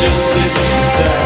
justice.